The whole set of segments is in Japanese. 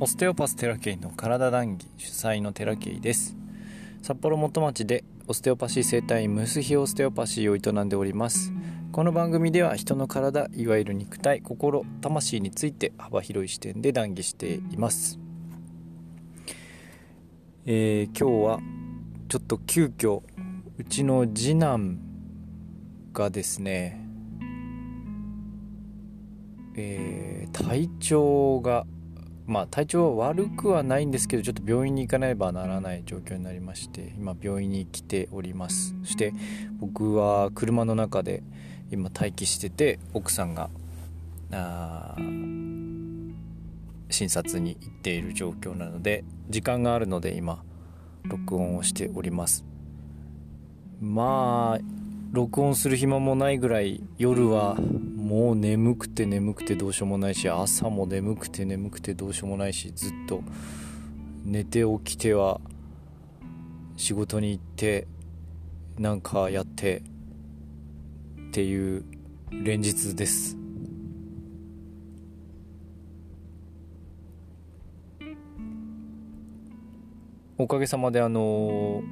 オステオパステラケイの体談義主催のテラケイです。札幌元町でオステオパシー生態院ムスヒオステオパシーを営んでおります。この番組では人の体いわゆる肉体心魂について幅広い視点で談義しています。えー、今日はちょっと急遽うちの次男がですねえー、体調がまあ体調は悪くはないんですけどちょっと病院に行かねばならない状況になりまして今病院に来ております。そして僕は車の中で今待機してて奥さんが診察に行っている状況なので時間があるので今録音をしております。まあ録音する暇もないぐらい夜はもう眠くて眠くてどうしようもないし朝も眠くて眠くてどうしようもないしずっと寝て起きては仕事に行ってなんかやってっていう連日です。おかげさまであの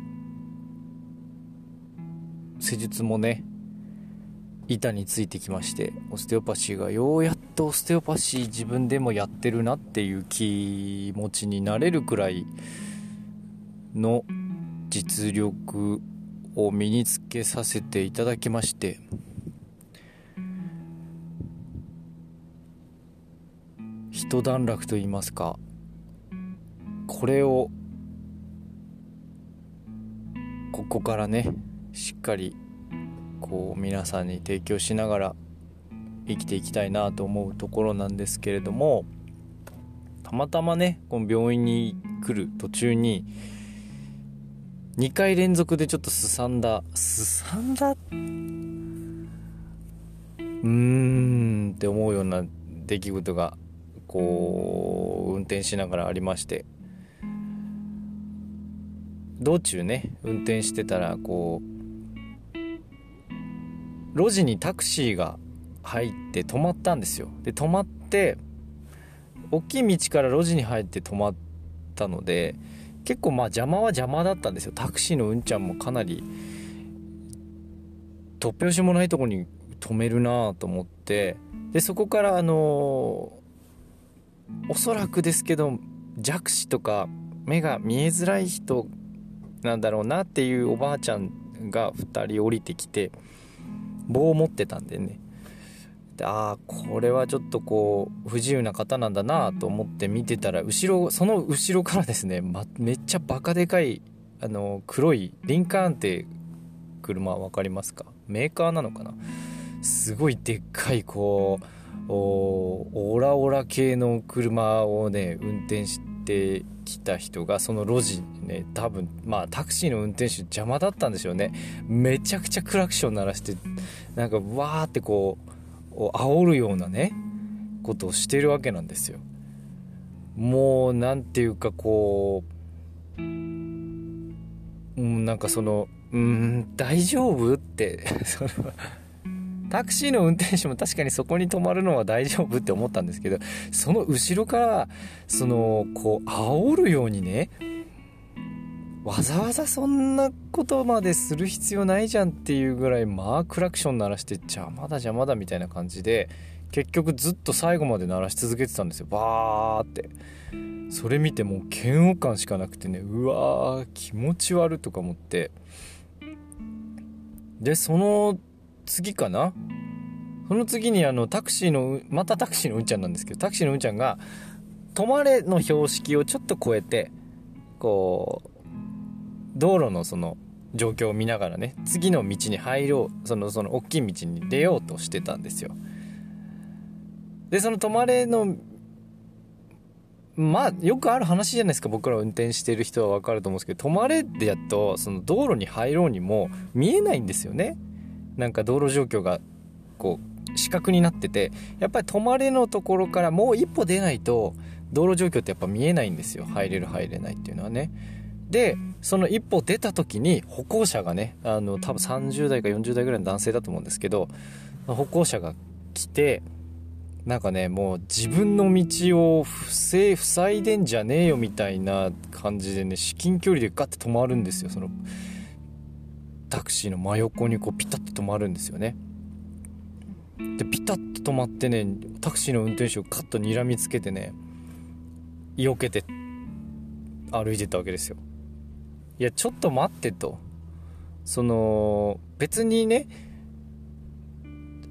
施術もね板についてきましてオステオパシーがようやっとオステオパシー自分でもやってるなっていう気持ちになれるくらいの実力を身につけさせていただきまして一段落と言いますかこれをここからねしっかりこう皆さんに提供しながら生きていきたいなと思うところなんですけれどもたまたまねこの病院に来る途中に2回連続でちょっとすさんだすさんだ？うーんって思うような出来事がこう運転しながらありまして。道中ね運転してたらこう路地にタクシーが入って止まったんですよ。で止まって大きい道から路地に入って止まったので結構まあ邪魔は邪魔だったんですよ。タクシーのうんちゃんもかなり突拍子もないとこに止めるなと思って。でそこからあのおそらくですけど弱視とか目が見えづらい人なんだろうなっていうおばあちゃんが2人降りてきて棒を持ってたんでね。でああこれはちょっとこう不自由な方なんだなと思って見てたら後ろその後ろからですね、ま、めっちゃバカでかいあの黒いリンカーンって車分かりますか？メーカーなのかな？すごいでっかいこうオラオラ系の車をね運転してきた人がその路地ね多分まあタクシーの運転手邪魔だったんでしょうね。めちゃくちゃクラクション鳴らしてなんかわーってこう煽るようなねことをしてるわけなんですよ。もう何ていうかこううんなんかそのうん大丈夫って そのタクシーの運転手も確かにそこに止まるのは大丈夫って思ったんですけどその後ろからそのこう煽るようにねわざわざそんなことまでする必要ないじゃんっていうぐらいまあクラクション鳴らして邪魔だ邪魔だみたいな感じで結局ずっと最後まで鳴らし続けてたんですよ。バーって。それ見てもう嫌悪感しかなくてねうわー気持ち悪とか思って。でその次かな？その次にあのタクシーのまたタクシーのうんちゃんなんですけどタクシーのうんちゃんが「止まれ」の標識をちょっと超えてこう道路のその状況を見ながらね次の道に入ろうそのその大きい道に出ようとしてたんですよ。でその止まれのまあよくある話じゃないですか。僕ら運転してる人は分かると思うんですけど止まれってやっとその道路に入ろうにも見えないんですよね。なんか道路状況がこう死角になっててやっぱり止まれのところからもう一歩出ないと道路状況ってやっぱ見えないんですよ。入れる入れないっていうのはね。でその一歩出た時に歩行者がねあの多分30代か40代ぐらいの男性だと思うんですけど歩行者が来てなんかねもう自分の道を不正塞いでんじゃねえよみたいな感じでね至近距離でガッて止まるんですよそのタクシーの真横にこうピタッと止まるんですよね。でピタッと止まってねタクシーの運転手をカッと睨みつけてね避けて歩いてたわけですよ。いやちょっと待ってと。その別にね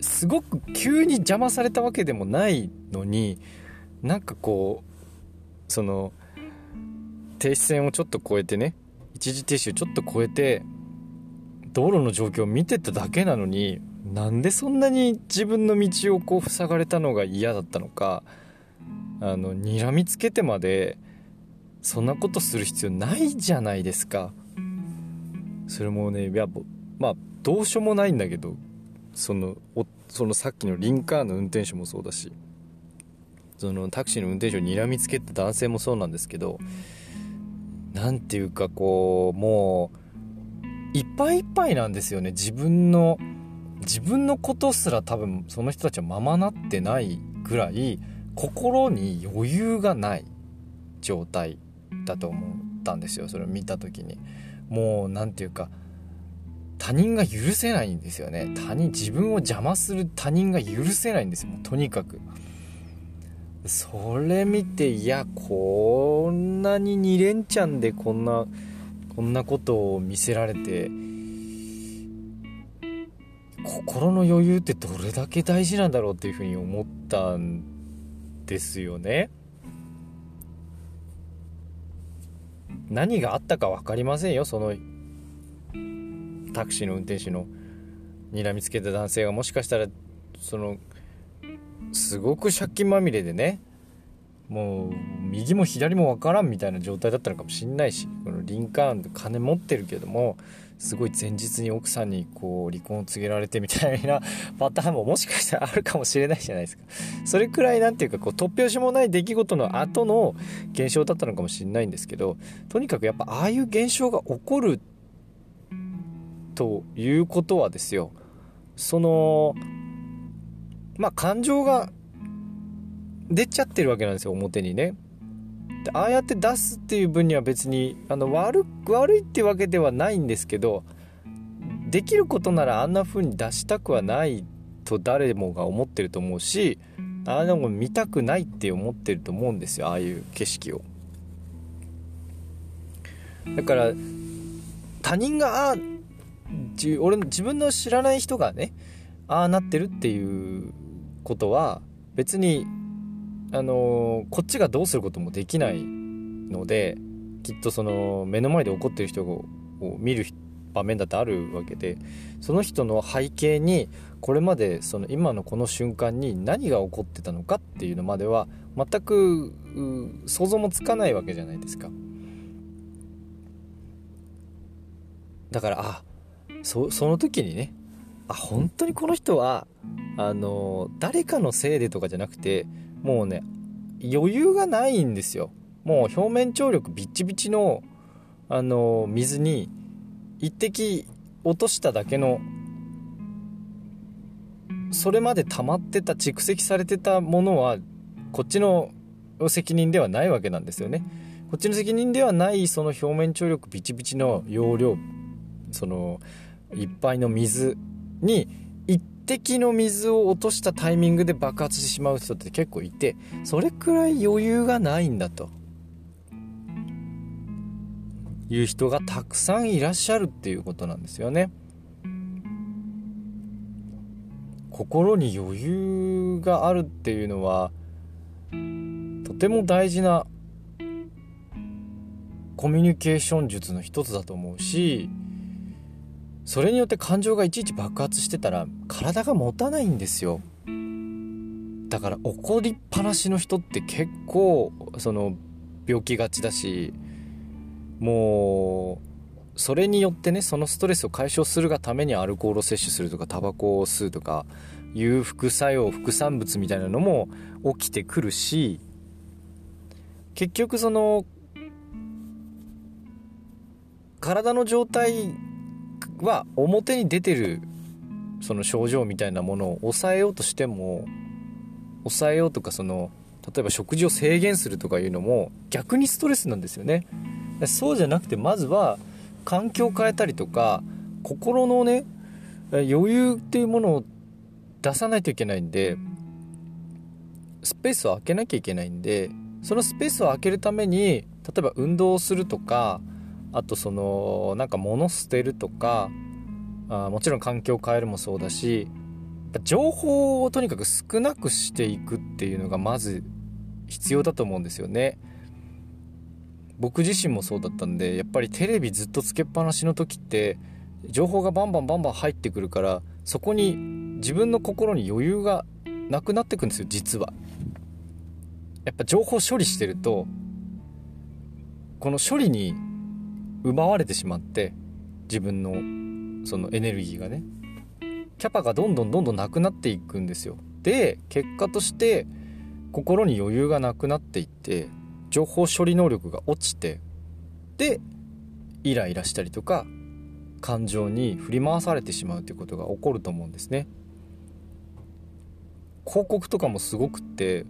すごく急に邪魔されたわけでもないのになんかこうその停止線をちょっと越えてね一時停止をちょっと越えて道路の状況を見てただけなのになんでそんなに自分の道をこう塞がれたのが嫌だったのかあの睨みつけてまでそんなことする必要ないじゃないですか。それもねやっぱまあどうしようもないんだけどそのおそのさっきのリンカーンの運転手もそうだしそのタクシーの運転手を睨みつけた男性もそうなんですけど何ていうかこうもういっぱいいっぱいなんですよね。自分の自分のことすら多分その人たちはままなってないぐらい心に余裕がない状態だと思ったんですよ。それを見た時に。もう何て言うか他人が許せないんですよね。他人自分を邪魔する他人が許せないんですよ。とにかく。それ見ていやこんなに2連チャンでこんなこんなことを見せられて心の余裕ってどれだけ大事なんだろうっていうふうに思ったんですよね。何があったか分かりませんよそのタクシーの運転手の睨みつけた男性がもしかしたらそのすごく借金まみれでねもう右も左も分からんみたいな状態だったのかもしんないしこのリンカーンで金持ってるけどもすごい前日に奥さんにこう離婚を告げられてみたいな パターンももしかしたらあるかもしれないじゃないですか。それくらい何ていうかこう突拍子もない出来事の後の現象だったのかもしれないんですけどとにかくやっぱああいう現象が起こるということはですよ。そのまあ感情が出ちゃってるわけなんですよ表にね。ああやって出すっていう分には別にあの悪悪いってわけではないんですけどできることならあんな風に出したくはないと誰もが思ってると思うしああいうのも見たくないって思ってると思うんですよああいう景色を。だから他人がああ俺自分の知らない人がねああなってるっていうことは別にあのこっちがどうすることもできないのできっとその目の前で怒ってる人を見る場面だってあるわけでその人の背景にこれまでその今のこの瞬間に何が起こってたのかっていうのまでは全く想像もつかないわけじゃないですか。だからあそその時にねあ本当にこの人はあの誰かのせいでとかじゃなくてもうね余裕がないんですよ。もう表面張力ビッチビチのあの水に一滴落としただけのそれまで溜まってた蓄積されてたものはこっちの責任ではないわけなんですよね。こっちの責任ではないその表面張力ビチビチの容量そのいっぱいの水に一滴の水を落としたタイミングで爆発してしまう人って結構いてそれくらい余裕がないんだという人がたくさんいらっしゃるっていうことなんですよね。心に余裕があるっていうのはとても大事なコミュニケーション術の一つだと思うしそれによって感情がいちいち爆発してたら体が持たないんですよ。だから怒りっぱなしの人って結構その病気がちだしもうそれによってねそのストレスを解消するがためにアルコールを摂取するとかタバコを吸うとかいう副作用副産物みたいなのも起きてくるし結局その体の状態は表に出てるその症状みたいなものを抑えようとしても抑えようとかその例えば食事を制限するとかいうのも逆にストレスなんですよね。そうじゃなくてまずは環境を変えたりとか心のね余裕っていうものを出さないといけないんでスペースを空けなきゃいけないんでそのスペースを空けるために例えば運動をするとかあとそのなんか物捨てるとかあもちろん環境を変えるもそうだし情報をとにかく少なくしていくっていうのがまず必要だと思うんですよね。僕自身もそうだったんでやっぱりテレビずっとつけっぱなしの時って情報がバンバンバンバン入ってくるからそこに自分の心に余裕がなくなってくんですよ実は。やっぱ情報処理してるとこの処理に奪われてしまって自分のそのエネルギーがねキャパがどんどんどんどんなくなっていくんですよ。で結果として心に余裕がなくなっていって情報処理能力が落ちてでイライラしたりとか感情に振り回されてしまうということが起こると思うんですね。広告とかもすごくって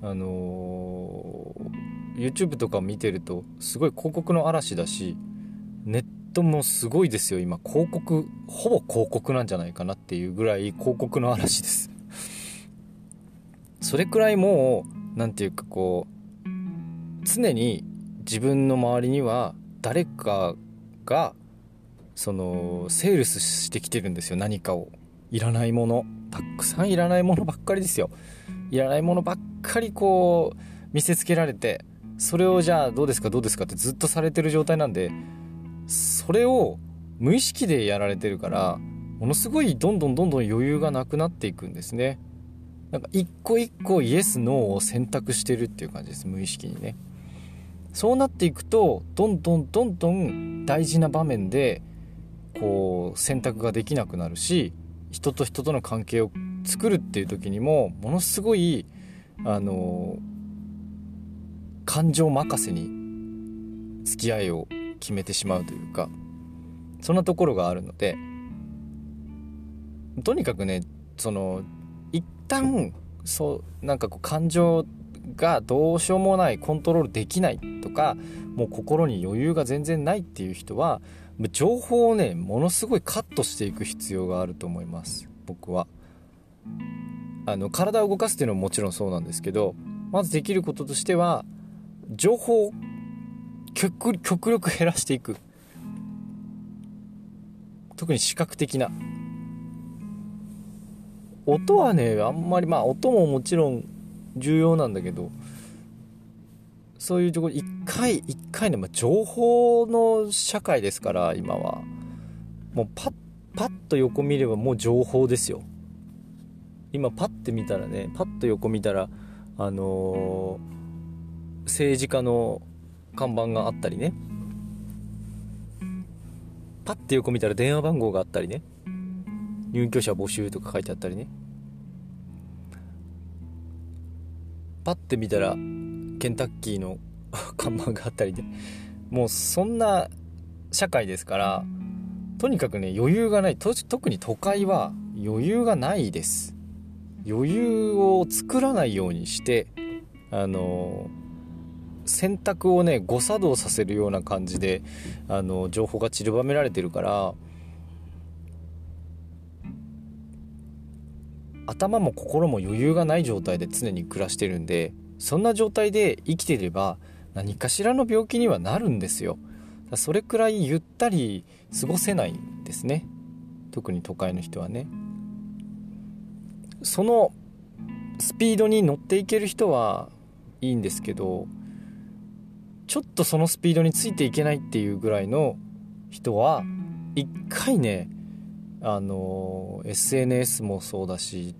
あのー、YouTube とか見てるとすごい広告の嵐だしネットもすごいですよ。今広告ほぼ広告なんじゃないかなっていうぐらい広告の嵐です。それくらいもう何て言うかこう常に自分の周りには誰かがそのセールスしてきてるんですよ。何かを。いらないもの。たくさんいらないものばっかりですよ。いらないものばっかりこう見せつけられてそれをじゃあどうですかどうですかってずっとされてる状態なんでそれを無意識でやられてるからものすごいどんどんどんどん余裕がなくなっていくんですね。なんか一個一個イエスノーを選択してるっていう感じです無意識にね。そうなっていくとどんどんどんどん大事な場面でこう選択ができなくなるし人と人との関係を作るっていう時にもものすごいあの感情任せに付き合いを決めてしまうというかそんなところがあるのでとにかくねその一旦そうなんかこう感情がどうしようもないコントロールできないとかもう心に余裕が全然ないっていう人は情報をねものすごいカットしていく必要があると思います僕は。あの体を動かすっていうのももちろんそうなんですけどまずできることとしては情報を極力減らしていく。特に視覚的な。音はねあんまりまあ音ももちろん重要なんだけどそういうところ一回一回ね、まあ、情報の社会ですから今は。もうパッパッと横見ればもう情報ですよ。今パッて見たらねパッと横見たらあのー、政治家の看板があったりね。パッて横見たら電話番号があったりね。入居者募集とか書いてあったりね。パッて見たらケンタッキーの 看板があったりでもうそんな社会ですからとにかくね余裕がない。特に都会は余裕がないです。余裕を作らないようにしてあの選択をね誤作動させるような感じであの情報が散りばめられてるから頭も心も余裕がない状態で常に暮らしてるんでそんな状態で生きていれば何かしらの病気にはなるんですよ。それくらいゆったり過ごせないんですね。特に都会の人はね。そのスピードに乗っていける人はいいんですけどちょっとそのスピードについていけないっていうぐらいの人は一回ねあの SNS もそうだし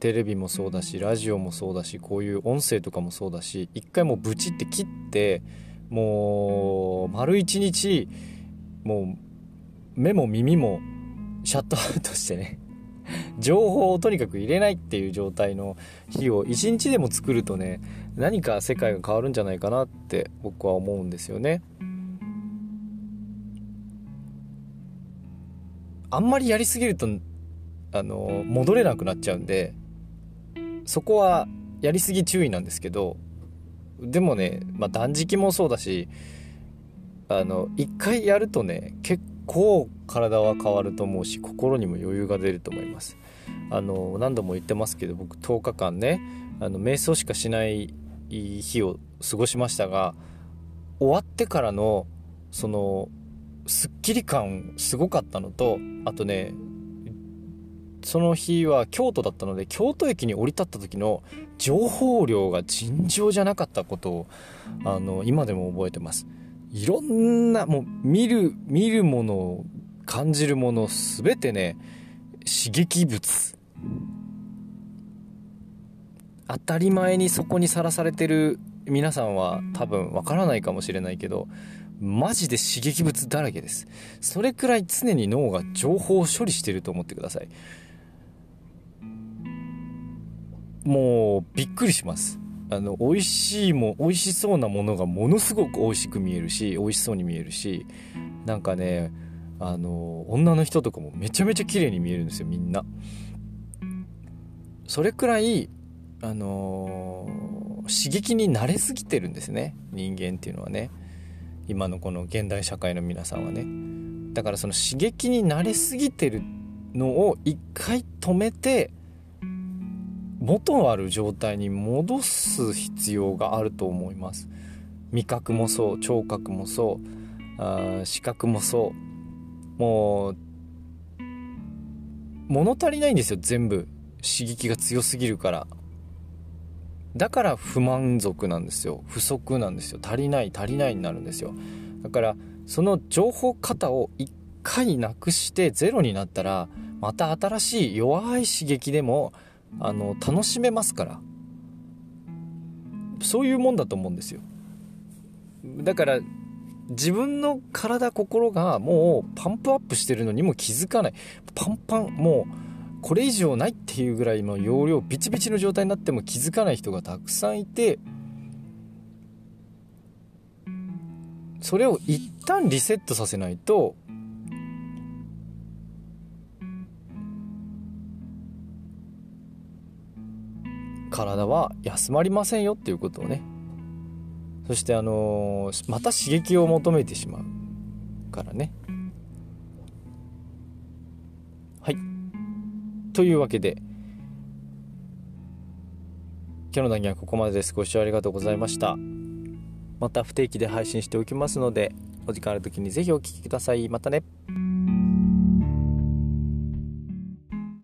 テレビもそうだしラジオもそうだしこういう音声とかもそうだし一回もうブチって切ってもう丸一日もう目も耳もシャットアウトしてね情報をとにかく入れないっていう状態の日を一日でも作るとね何か世界が変わるんじゃないかなって僕は思うんですよね。あんまりやりすぎるとあの戻れなくなっちゃうんでそこはやりすぎ注意なんですけどでもね、まあ、断食もそうだしあの一回やるとね結構体は変わると思うし心にも余裕が出ると思いますあの何度も言ってますけど僕10日間ねあの瞑想しかしないい日を過ごしましたが終わってからのそのすっきり感すごかったのとあとねその日は京都だったので京都駅に降り立った時の情報量が尋常じゃなかったことをあの今でも覚えてます。いろんなもう見る見るもの感じるもの全てね刺激物当たり前にそこにさらされてる皆さんは多分わからないかもしれないけどマジで刺激物だらけです。それくらい常に脳が情報を処理してると思ってください。もうびっくりします。あの美味しいも美味しそうなものがものすごく美味しく見えるし美味しそうに見えるしなんかねあの女の人とかもめちゃめちゃ綺麗に見えるんですよみんな。それくらいあのー、刺激に慣れすぎてるんですね。人間っていうのはね。今のこの現代社会の皆さんはね。だからその刺激に慣れすぎてるのを一回止めて元ある状態に戻す必要があると思います。味覚もそう聴覚もそうあ視覚もそう。もう物足りないんですよ全部。刺激が強すぎるから。だから不満足なんですよ。不足なんですよ。足りない足りないになるんですよ。だからその情報型を一回なくしてゼロになったらまた新しい弱い刺激でもあの楽しめますから。そういうもんだと思うんですよ。だから自分の体心がもうパンプアップしてるのにも気づかない。パンパンもうこれ以上ないっていうぐらいの容量ビチビチの状態になっても気づかない人がたくさんいてそれを一旦リセットさせないと体は休まりませんよっていうことをね。そしてあの、また刺激を求めてしまうからね。というわけで今日の談義はここまでです。ご視聴ありがとうございました。また不定期で配信しておきますのでお時間ある時に是非お聴きください。またね。